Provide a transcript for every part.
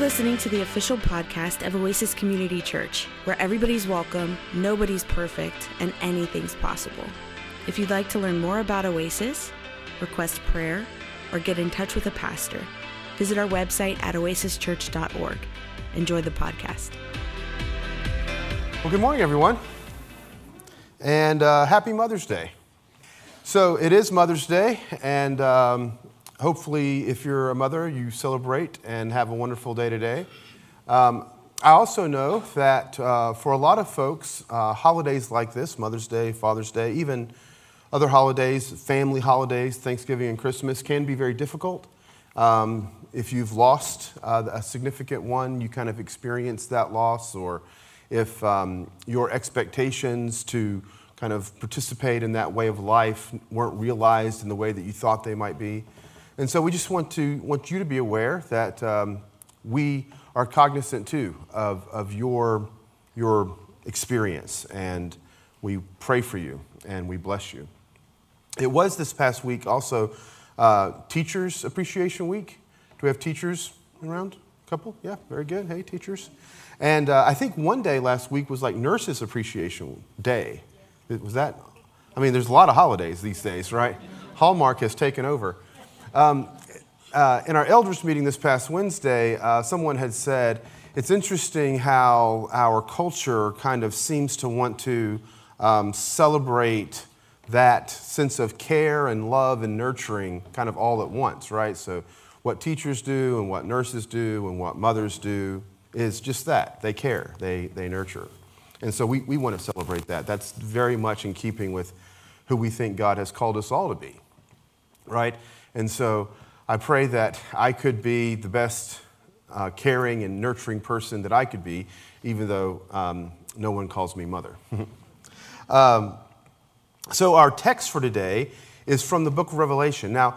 listening to the official podcast of Oasis Community Church, where everybody's welcome, nobody's perfect, and anything's possible. If you'd like to learn more about Oasis, request prayer, or get in touch with a pastor, visit our website at oasischurch.org. Enjoy the podcast. Well, good morning, everyone, and uh, happy Mother's Day. So, it is Mother's Day, and um, hopefully, if you're a mother, you celebrate and have a wonderful day today. Um, I also know that uh, for a lot of folks, uh, holidays like this Mother's Day, Father's Day, even other holidays, family holidays, Thanksgiving and Christmas, can be very difficult. Um, if you've lost uh, a significant one, you kind of experience that loss, or if um, your expectations to kind of participate in that way of life weren't realized in the way that you thought they might be. And so we just want, to, want you to be aware that um, we are cognizant too of, of your, your experience, and we pray for you and we bless you. It was this past week also uh, Teachers Appreciation Week. Do we have teachers around? A couple? Yeah, very good. Hey, teachers. And uh, I think one day last week was like Nurses Appreciation Day. Was that? I mean, there's a lot of holidays these days, right? Hallmark has taken over. Um, uh, in our elders meeting this past Wednesday, uh, someone had said, it's interesting how our culture kind of seems to want to um, celebrate that sense of care and love and nurturing kind of all at once, right? So, what teachers do and what nurses do and what mothers do is just that they care, they, they nurture. And so, we, we want to celebrate that. That's very much in keeping with who we think God has called us all to be, right? And so I pray that I could be the best uh, caring and nurturing person that I could be, even though um, no one calls me mother. um, so our text for today is from the book of Revelation. Now,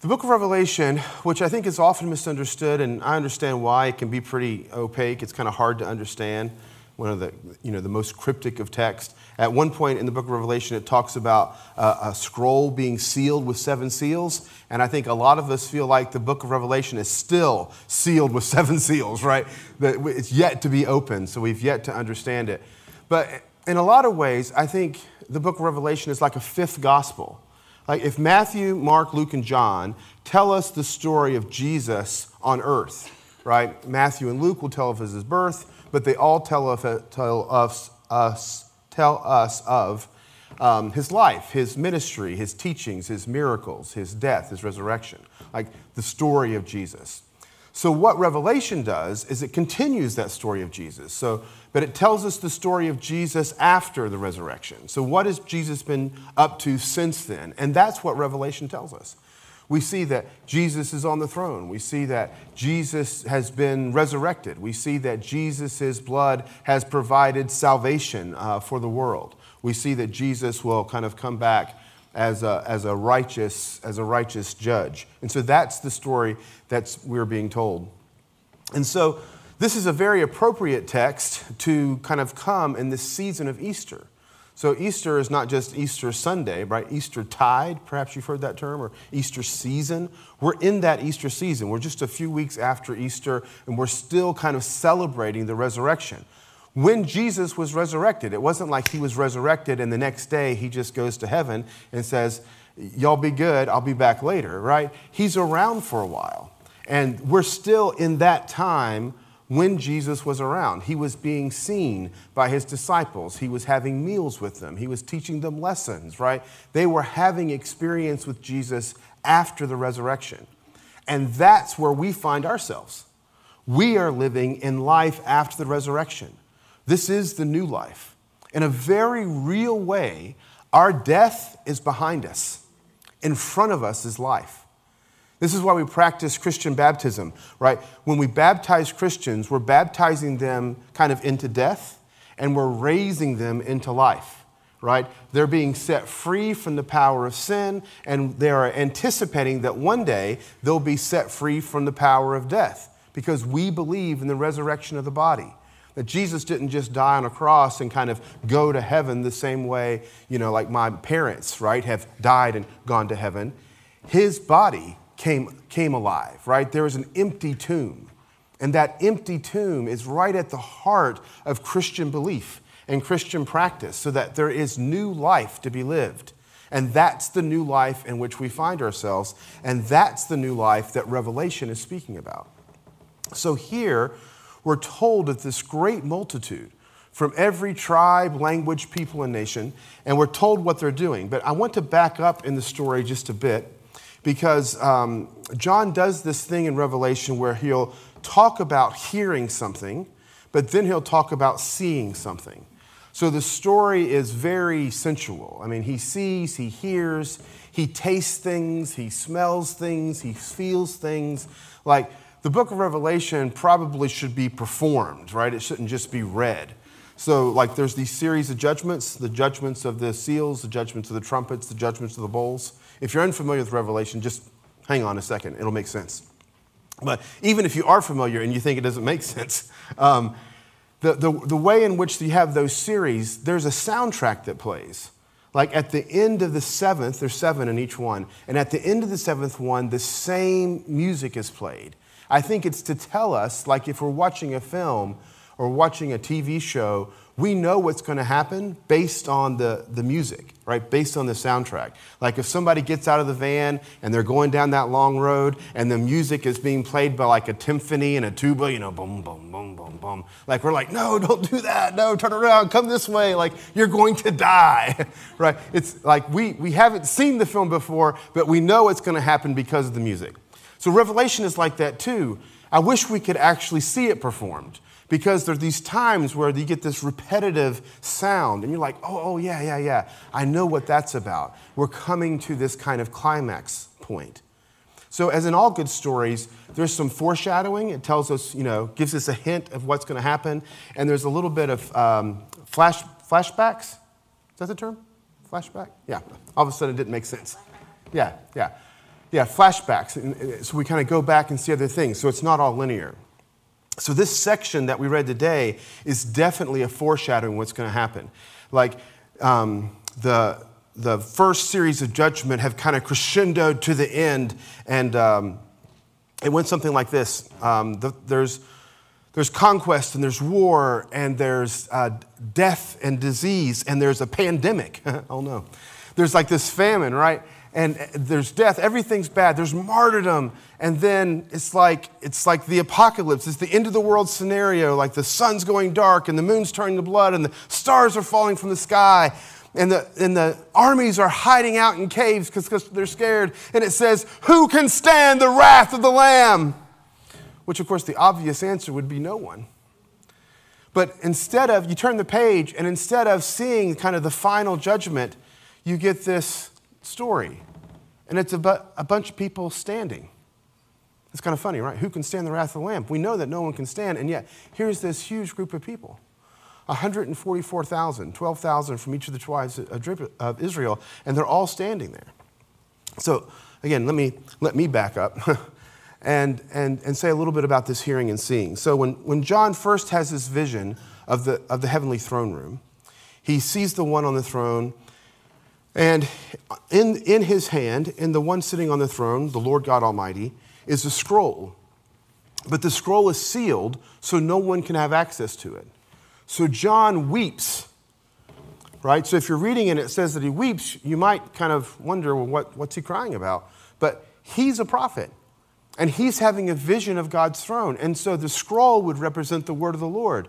the book of Revelation, which I think is often misunderstood, and I understand why it can be pretty opaque, it's kind of hard to understand one of the, you know, the most cryptic of text. At one point in the book of Revelation, it talks about uh, a scroll being sealed with seven seals. And I think a lot of us feel like the book of Revelation is still sealed with seven seals, right? That it's yet to be opened, so we've yet to understand it. But in a lot of ways, I think the book of Revelation is like a fifth gospel. Like if Matthew, Mark, Luke, and John tell us the story of Jesus on earth, right? Matthew and Luke will tell of his birth but they all tell, of, tell, us, us, tell us of um, his life, his ministry, his teachings, his miracles, his death, his resurrection, like the story of Jesus. So, what Revelation does is it continues that story of Jesus. So, but it tells us the story of Jesus after the resurrection. So, what has Jesus been up to since then? And that's what Revelation tells us. We see that Jesus is on the throne. We see that Jesus has been resurrected. We see that Jesus' blood has provided salvation uh, for the world. We see that Jesus will kind of come back as a, as a righteous as a righteous judge. And so that's the story that we're being told. And so this is a very appropriate text to kind of come in this season of Easter. So Easter is not just Easter Sunday, right? Easter tide, perhaps you've heard that term, or Easter season. We're in that Easter season. We're just a few weeks after Easter, and we're still kind of celebrating the resurrection. When Jesus was resurrected, it wasn't like he was resurrected and the next day he just goes to heaven and says, Y'all be good, I'll be back later, right? He's around for a while. And we're still in that time when Jesus was around. He was being seen by his disciples. He was having meals with them. He was teaching them lessons, right? They were having experience with Jesus after the resurrection. And that's where we find ourselves. We are living in life after the resurrection. This is the new life. In a very real way, our death is behind us. In front of us is life. This is why we practice Christian baptism, right? When we baptize Christians, we're baptizing them kind of into death and we're raising them into life, right? They're being set free from the power of sin and they are anticipating that one day they'll be set free from the power of death because we believe in the resurrection of the body. That Jesus didn't just die on a cross and kind of go to heaven the same way, you know, like my parents, right, have died and gone to heaven. His body came, came alive, right? There is an empty tomb. And that empty tomb is right at the heart of Christian belief and Christian practice, so that there is new life to be lived. And that's the new life in which we find ourselves. And that's the new life that Revelation is speaking about. So here, we're told that this great multitude from every tribe, language, people, and nation, and we're told what they're doing. But I want to back up in the story just a bit because um, John does this thing in Revelation where he'll talk about hearing something, but then he'll talk about seeing something. So the story is very sensual. I mean, he sees, he hears, he tastes things, he smells things, he feels things. Like the book of Revelation probably should be performed, right? It shouldn't just be read. So, like, there's these series of judgments the judgments of the seals, the judgments of the trumpets, the judgments of the bowls. If you're unfamiliar with Revelation, just hang on a second, it'll make sense. But even if you are familiar and you think it doesn't make sense, um, the, the, the way in which you have those series, there's a soundtrack that plays. Like at the end of the seventh, there's seven in each one, and at the end of the seventh one, the same music is played. I think it's to tell us, like if we're watching a film or watching a TV show, we know what's going to happen based on the, the music, right? Based on the soundtrack. Like if somebody gets out of the van and they're going down that long road and the music is being played by like a timpani and a tuba, you know, boom, boom, boom, boom, boom. Like we're like, no, don't do that. No, turn around, come this way. Like you're going to die, right? It's like we, we haven't seen the film before, but we know it's going to happen because of the music. So Revelation is like that too. I wish we could actually see it performed because there's these times where you get this repetitive sound and you're like, oh, oh, yeah, yeah, yeah. I know what that's about. We're coming to this kind of climax point. So, as in all good stories, there's some foreshadowing. It tells us, you know, gives us a hint of what's going to happen. And there's a little bit of um, flash, flashbacks. Is that the term? Flashback? Yeah. All of a sudden it didn't make sense. Yeah, yeah. Yeah, flashbacks. So we kind of go back and see other things. So it's not all linear. So, this section that we read today is definitely a foreshadowing of what's going to happen. Like um, the, the first series of judgment have kind of crescendoed to the end, and um, it went something like this um, the, there's, there's conquest, and there's war, and there's uh, death and disease, and there's a pandemic. oh no. There's like this famine, right? And there's death everything's bad there's martyrdom and then it's like it's like the apocalypse it's the end of the world scenario like the sun's going dark and the moon's turning to blood and the stars are falling from the sky and the, and the armies are hiding out in caves because they're scared and it says who can stand the wrath of the lamb? Which of course the obvious answer would be no one. But instead of you turn the page and instead of seeing kind of the final judgment you get this story. And it's a, bu- a bunch of people standing. It's kind of funny, right? Who can stand the wrath of the Lamb? We know that no one can stand, and yet here's this huge group of people 144,000, 12,000 from each of the tribes of Israel, and they're all standing there. So, again, let me, let me back up and, and, and say a little bit about this hearing and seeing. So, when, when John first has this vision of the, of the heavenly throne room, he sees the one on the throne and in, in his hand, in the one sitting on the throne, the Lord God Almighty, is a scroll. But the scroll is sealed so no one can have access to it. So John weeps, right? So if you're reading and it says that he weeps, you might kind of wonder, well, what, what's he crying about? But he's a prophet and he's having a vision of God's throne. And so the scroll would represent the word of the Lord.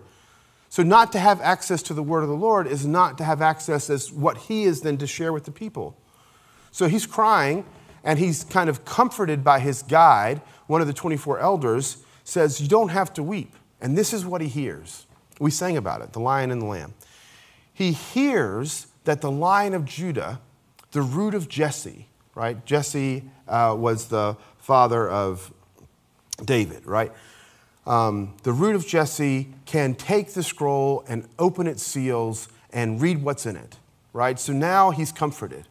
So, not to have access to the word of the Lord is not to have access as what he is then to share with the people. So, he's crying and he's kind of comforted by his guide. One of the 24 elders says, You don't have to weep. And this is what he hears. We sang about it the lion and the lamb. He hears that the lion of Judah, the root of Jesse, right? Jesse uh, was the father of David, right? Um, the root of Jesse can take the scroll and open its seals and read what's in it, right? So now he's comforted.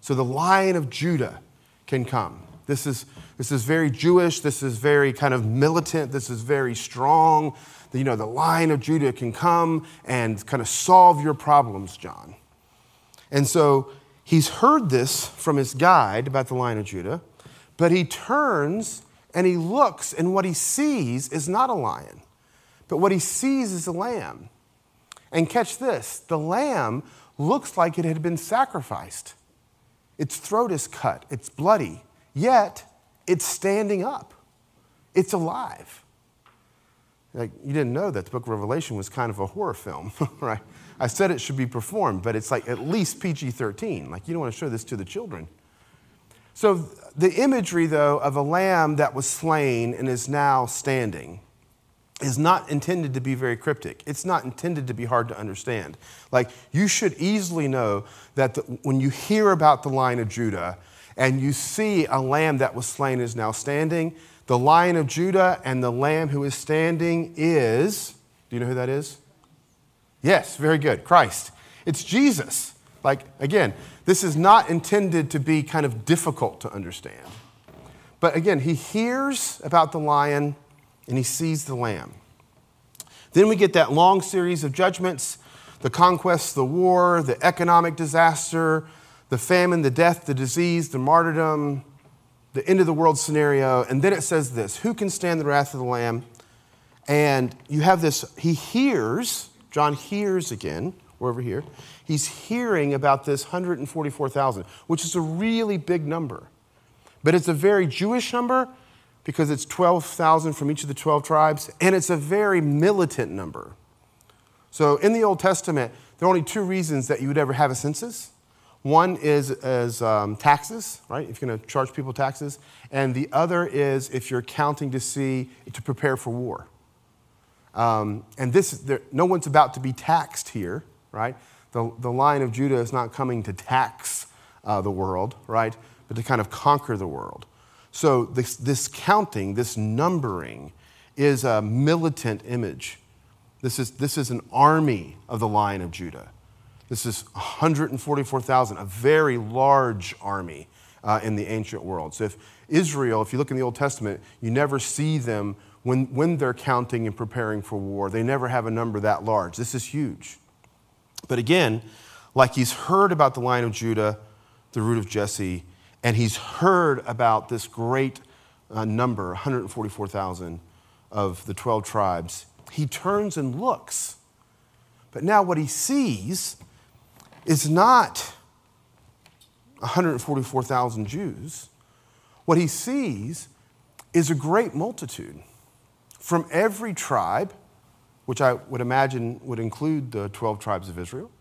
So the lion of Judah can come. This is, this is very Jewish. This is very kind of militant. This is very strong. You know, the lion of Judah can come and kind of solve your problems, John. And so he's heard this from his guide about the lion of Judah, but he turns and he looks, and what he sees is not a lion, but what he sees is a lamb. And catch this the lamb looks like it had been sacrificed. Its throat is cut, it's bloody, yet it's standing up, it's alive. Like, you didn't know that the book of Revelation was kind of a horror film, right? I said it should be performed, but it's like at least PG 13. Like, you don't want to show this to the children. So, the imagery, though, of a lamb that was slain and is now standing is not intended to be very cryptic. It's not intended to be hard to understand. Like, you should easily know that the, when you hear about the Lion of Judah and you see a lamb that was slain is now standing, the Lion of Judah and the lamb who is standing is, do you know who that is? Yes, very good. Christ. It's Jesus. Like, again, this is not intended to be kind of difficult to understand. But again, he hears about the lion and he sees the lamb. Then we get that long series of judgments the conquest, the war, the economic disaster, the famine, the death, the disease, the martyrdom, the end of the world scenario. And then it says this Who can stand the wrath of the Lamb? And you have this, he hears, John hears again, we're over here. He's hearing about this 144,000, which is a really big number. But it's a very Jewish number because it's 12,000 from each of the 12 tribes, and it's a very militant number. So in the Old Testament, there are only two reasons that you would ever have a census. One is as um, taxes, right? If you're going to charge people taxes, and the other is if you're counting to see to prepare for war. Um, and this, there, no one's about to be taxed here, right? The, the Lion of Judah is not coming to tax uh, the world, right? But to kind of conquer the world. So this, this counting, this numbering, is a militant image. This is, this is an army of the Lion of Judah. This is 144,000, a very large army uh, in the ancient world. So if Israel, if you look in the Old Testament, you never see them when, when they're counting and preparing for war. They never have a number that large. This is huge. But again, like he's heard about the Lion of Judah, the root of Jesse, and he's heard about this great uh, number, 144,000 of the 12 tribes, he turns and looks. But now what he sees is not 144,000 Jews. What he sees is a great multitude from every tribe, which I would imagine would include the 12 tribes of Israel,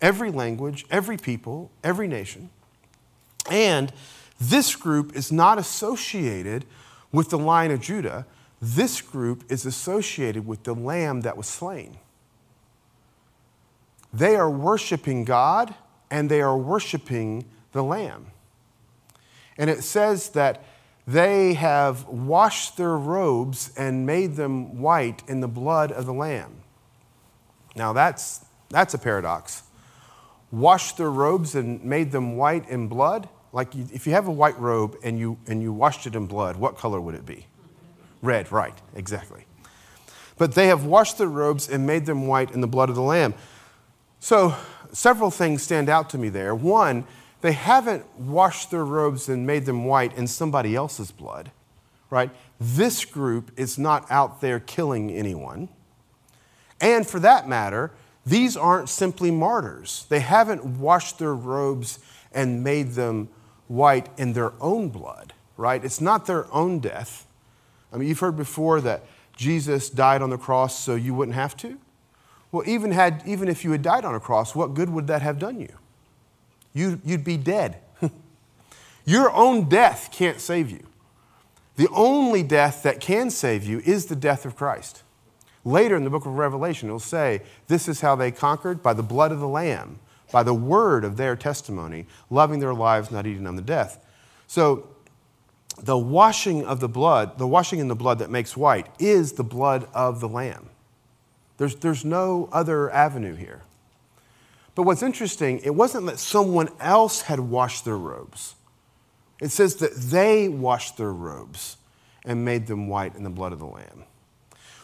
every language, every people, every nation. And this group is not associated with the Lion of Judah. This group is associated with the lamb that was slain. They are worshiping God and they are worshiping the Lamb. And it says that they have washed their robes and made them white in the blood of the Lamb. Now that's, that's a paradox. Washed their robes and made them white in blood? Like you, if you have a white robe and you, and you washed it in blood, what color would it be? Red, right, exactly. But they have washed their robes and made them white in the blood of the Lamb. So, several things stand out to me there. One, they haven't washed their robes and made them white in somebody else's blood, right? This group is not out there killing anyone. And for that matter, these aren't simply martyrs. They haven't washed their robes and made them white in their own blood, right? It's not their own death. I mean, you've heard before that Jesus died on the cross so you wouldn't have to. Well, even, had, even if you had died on a cross, what good would that have done you? You you'd be dead. Your own death can't save you. The only death that can save you is the death of Christ. Later in the book of Revelation, it'll say, This is how they conquered by the blood of the Lamb, by the word of their testimony, loving their lives, not eating on the death. So, the washing of the blood, the washing in the blood that makes white, is the blood of the Lamb. There's, there's no other avenue here. But what's interesting, it wasn't that someone else had washed their robes. It says that they washed their robes and made them white in the blood of the Lamb,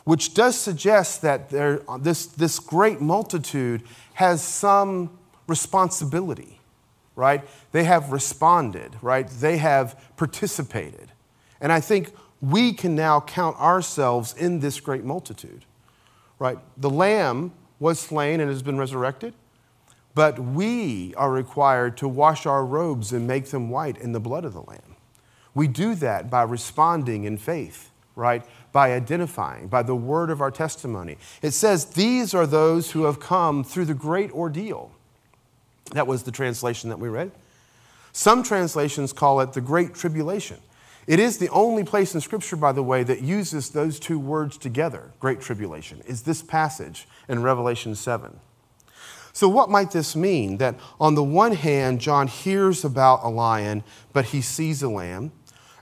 which does suggest that there, this, this great multitude has some responsibility, right? They have responded, right? They have participated. And I think we can now count ourselves in this great multitude, right? The Lamb was slain and has been resurrected, but we are required to wash our robes and make them white in the blood of the Lamb. We do that by responding in faith, right? By identifying, by the word of our testimony. It says, These are those who have come through the great ordeal. That was the translation that we read. Some translations call it the great tribulation. It is the only place in Scripture, by the way, that uses those two words together, great tribulation, is this passage in Revelation 7. So, what might this mean? That on the one hand, John hears about a lion, but he sees a lamb.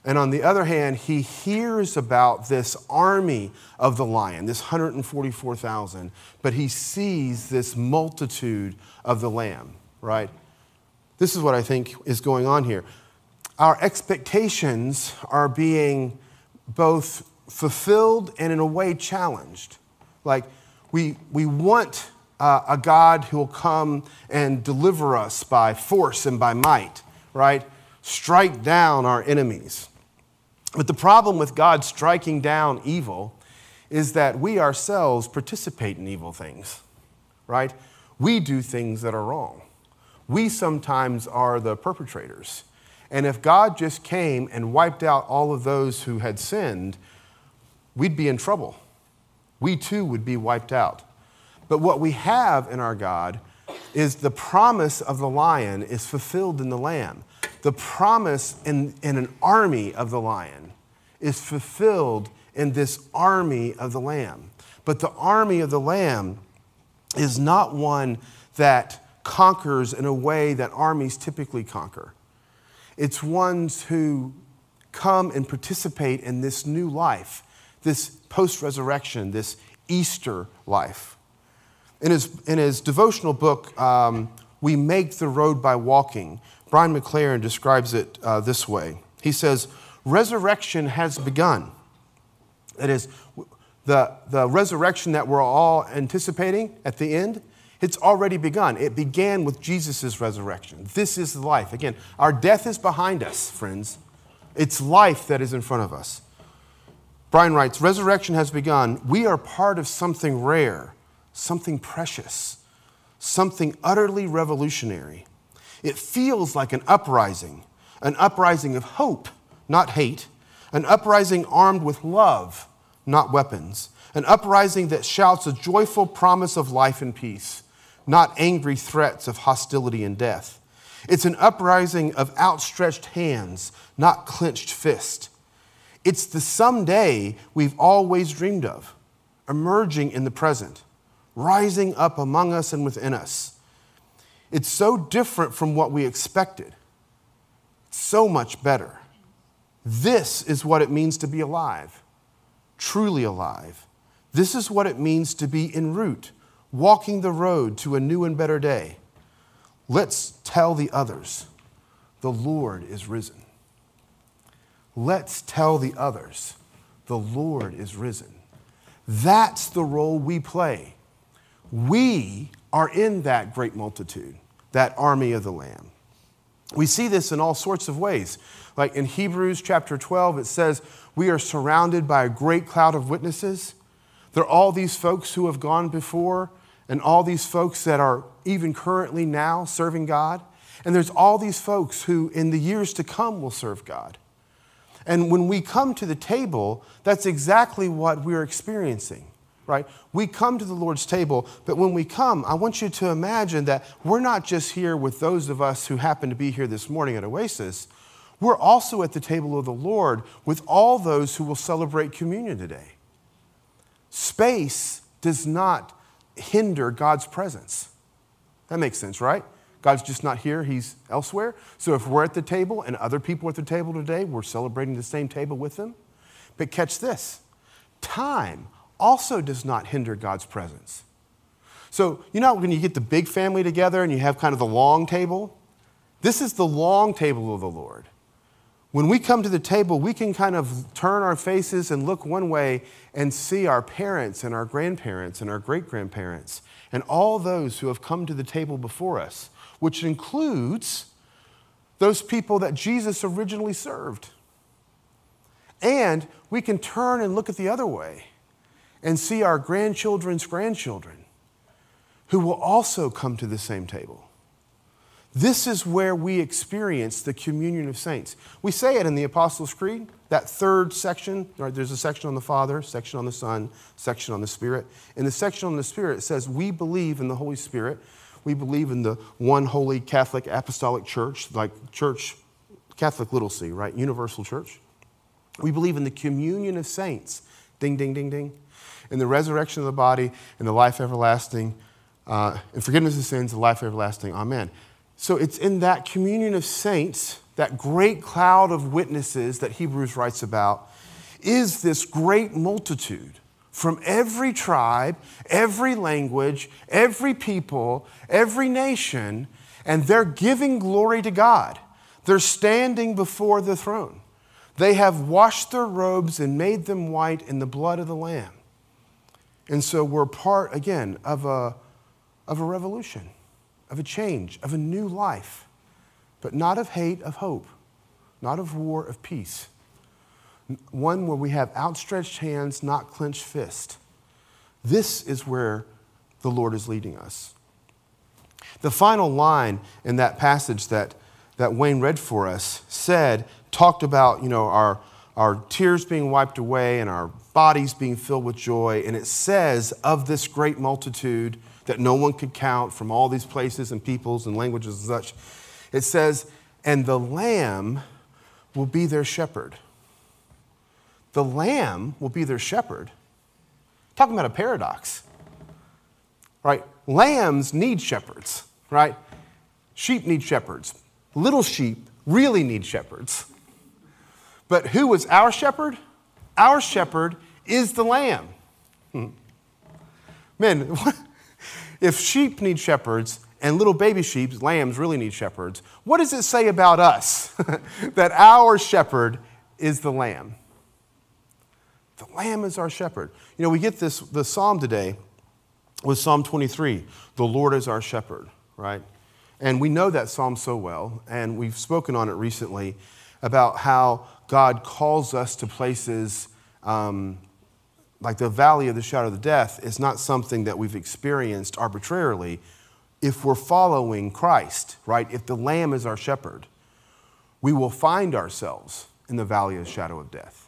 And on the other hand, he hears about this army of the lion, this 144,000, but he sees this multitude of the lamb, right? This is what I think is going on here. Our expectations are being both fulfilled and, in a way, challenged. Like, we, we want uh, a God who will come and deliver us by force and by might, right? Strike down our enemies. But the problem with God striking down evil is that we ourselves participate in evil things, right? We do things that are wrong. We sometimes are the perpetrators. And if God just came and wiped out all of those who had sinned, we'd be in trouble. We too would be wiped out. But what we have in our God is the promise of the lion is fulfilled in the lamb. The promise in, in an army of the lion is fulfilled in this army of the lamb. But the army of the lamb is not one that conquers in a way that armies typically conquer. It's ones who come and participate in this new life, this post resurrection, this Easter life. In his, in his devotional book, um, We Make the Road by Walking, Brian McLaren describes it uh, this way. He says, Resurrection has begun. That is, the, the resurrection that we're all anticipating at the end, it's already begun. It began with Jesus' resurrection. This is life. Again, our death is behind us, friends. It's life that is in front of us. Brian writes Resurrection has begun. We are part of something rare something precious, something utterly revolutionary. It feels like an uprising, an uprising of hope, not hate, an uprising armed with love, not weapons, an uprising that shouts a joyful promise of life and peace, not angry threats of hostility and death. It's an uprising of outstretched hands, not clenched fists. It's the someday we've always dreamed of, emerging in the present rising up among us and within us. It's so different from what we expected, so much better. This is what it means to be alive, truly alive. This is what it means to be en route, walking the road to a new and better day. Let's tell the others the Lord is risen. Let's tell the others the Lord is risen. That's the role we play we are in that great multitude, that army of the Lamb. We see this in all sorts of ways. Like in Hebrews chapter 12, it says, We are surrounded by a great cloud of witnesses. There are all these folks who have gone before, and all these folks that are even currently now serving God. And there's all these folks who, in the years to come, will serve God. And when we come to the table, that's exactly what we're experiencing right? We come to the Lord's table, but when we come, I want you to imagine that we're not just here with those of us who happen to be here this morning at Oasis. We're also at the table of the Lord with all those who will celebrate communion today. Space does not hinder God's presence. That makes sense, right? God's just not here, He's elsewhere. So if we're at the table and other people are at the table today, we're celebrating the same table with them. But catch this time also does not hinder God's presence. So, you know, when you get the big family together and you have kind of the long table, this is the long table of the Lord. When we come to the table, we can kind of turn our faces and look one way and see our parents and our grandparents and our great grandparents and all those who have come to the table before us, which includes those people that Jesus originally served. And we can turn and look at the other way and see our grandchildren's grandchildren who will also come to the same table. This is where we experience the communion of saints. We say it in the Apostles' Creed, that third section. Right, there's a section on the Father, section on the Son, section on the Spirit. In the section on the Spirit, it says, We believe in the Holy Spirit. We believe in the one holy Catholic apostolic church, like church, Catholic little c, right? Universal church. We believe in the communion of saints. Ding, ding, ding, ding. In the resurrection of the body and the life everlasting, uh, and forgiveness of sins, the life everlasting. Amen. So it's in that communion of saints, that great cloud of witnesses that Hebrews writes about, is this great multitude from every tribe, every language, every people, every nation, and they're giving glory to God. They're standing before the throne. They have washed their robes and made them white in the blood of the Lamb. And so we're part, again, of a, of a revolution of a change, of a new life, but not of hate, of hope, not of war, of peace. One where we have outstretched hands, not clenched fists. This is where the Lord is leading us. The final line in that passage that, that Wayne read for us said, talked about, you know, our, our tears being wiped away and our bodies being filled with joy. And it says, of this great multitude, that no one could count from all these places and peoples and languages and such. It says, and the Lamb will be their shepherd. The Lamb will be their shepherd. Talking about a paradox, right? Lambs need shepherds, right? Sheep need shepherds. Little sheep really need shepherds. But who is our shepherd? Our shepherd is the Lamb. Hmm. Men, if sheep need shepherds and little baby sheep, lambs, really need shepherds, what does it say about us that our shepherd is the lamb? The lamb is our shepherd. You know, we get this, the psalm today with Psalm 23 the Lord is our shepherd, right? And we know that psalm so well, and we've spoken on it recently about how God calls us to places um, like the valley of the shadow of the death is not something that we've experienced arbitrarily if we're following Christ, right? If the Lamb is our shepherd, we will find ourselves in the valley of the shadow of death.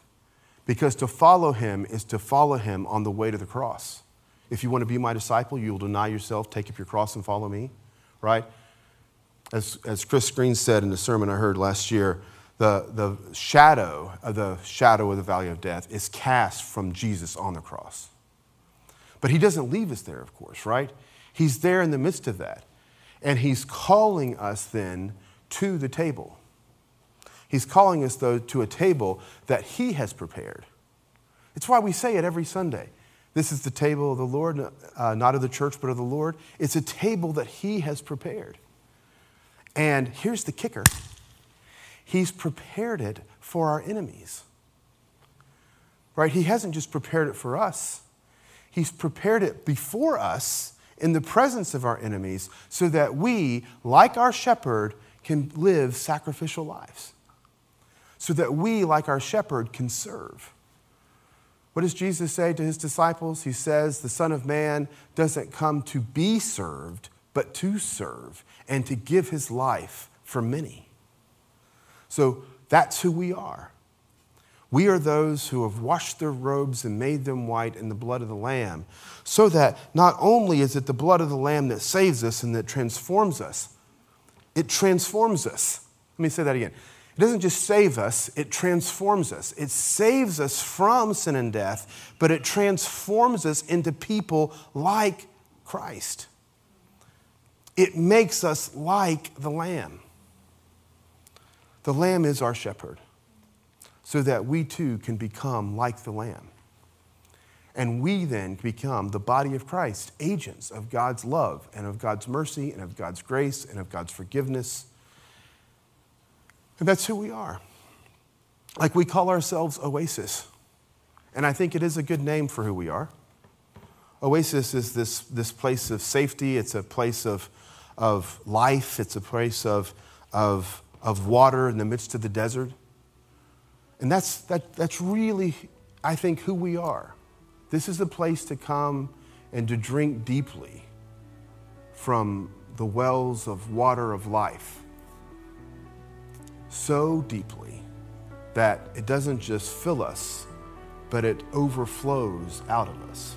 Because to follow him is to follow him on the way to the cross. If you want to be my disciple, you'll deny yourself, take up your cross, and follow me, right? As, as Chris Green said in the sermon I heard last year, the, the shadow of the shadow of the valley of death is cast from Jesus on the cross. But he doesn't leave us there, of course, right? He's there in the midst of that. And he's calling us then to the table. He's calling us, though, to a table that he has prepared. It's why we say it every Sunday. This is the table of the Lord, uh, not of the church, but of the Lord. It's a table that he has prepared. And here's the kicker He's prepared it for our enemies. Right? He hasn't just prepared it for us, He's prepared it before us in the presence of our enemies so that we, like our shepherd, can live sacrificial lives. So that we, like our shepherd, can serve. What does Jesus say to his disciples? He says, The Son of Man doesn't come to be served, but to serve and to give his life for many. So that's who we are. We are those who have washed their robes and made them white in the blood of the Lamb, so that not only is it the blood of the Lamb that saves us and that transforms us, it transforms us. Let me say that again. It doesn't just save us, it transforms us. It saves us from sin and death, but it transforms us into people like Christ. It makes us like the Lamb. The Lamb is our shepherd, so that we too can become like the Lamb. And we then become the body of Christ, agents of God's love and of God's mercy and of God's grace and of God's forgiveness. And that's who we are. Like we call ourselves Oasis. And I think it is a good name for who we are. Oasis is this, this place of safety, it's a place of, of life, it's a place of, of of water in the midst of the desert. And that's, that, that's really, I think, who we are. This is the place to come and to drink deeply from the wells of water of life. So deeply that it doesn't just fill us, but it overflows out of us.